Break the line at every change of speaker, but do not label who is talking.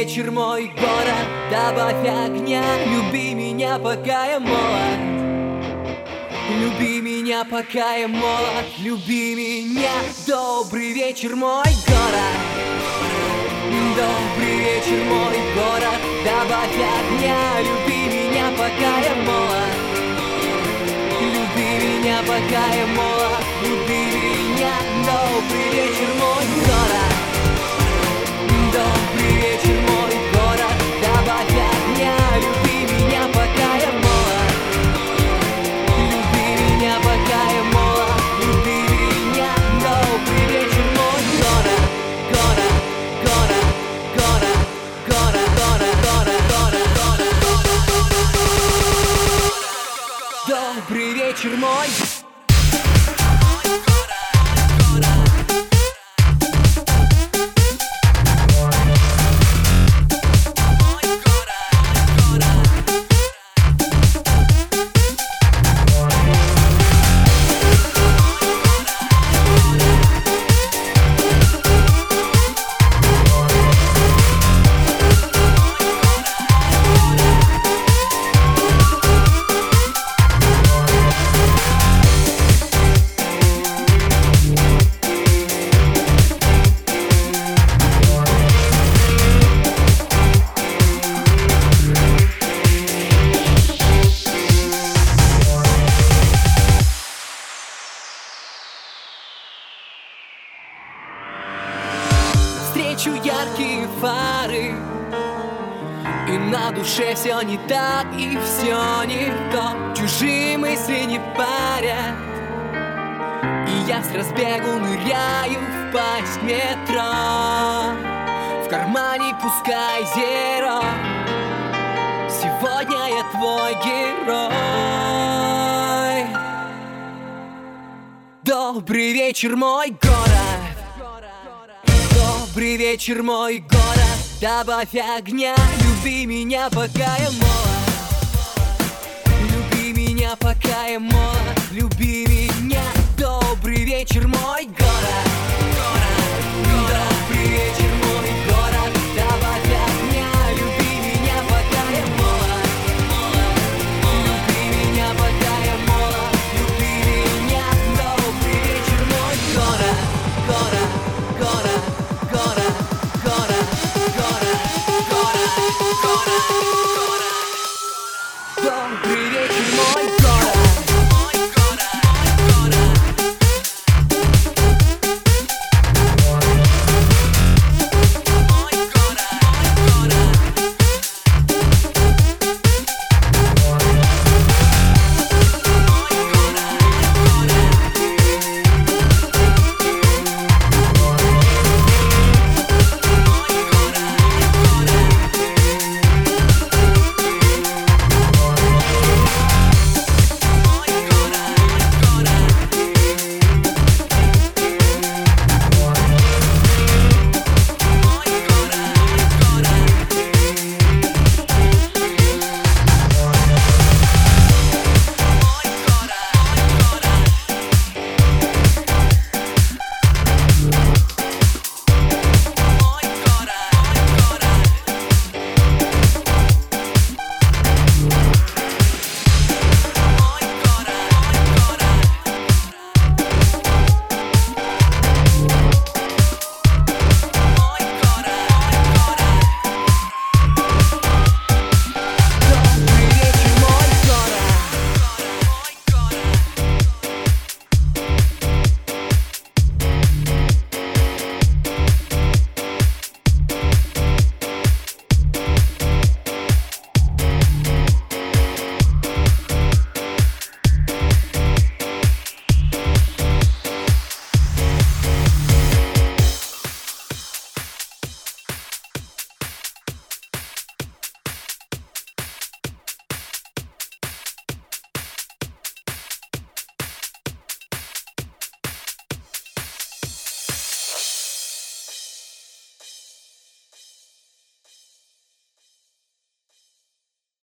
вечер, мой город, добавь огня Люби меня, пока я молод. Люби меня, пока я молод. Люби меня, добрый вечер, мой город. Добрый вечер, мой город, добавь огня Люби меня, пока я молод. Люби меня, пока я молод Добрый вечер, мой Встречу яркие фары И на душе все не так И все не то. Чужие мысли не парят И я с разбегу ныряю в пасть метро. В кармане пускай зеро. Сегодня я твой герой. Добрый вечер, мой город Добрый вечер, мой город. Добавь огня. Люби меня, пока я молод. Люби меня, пока я молод. Люби меня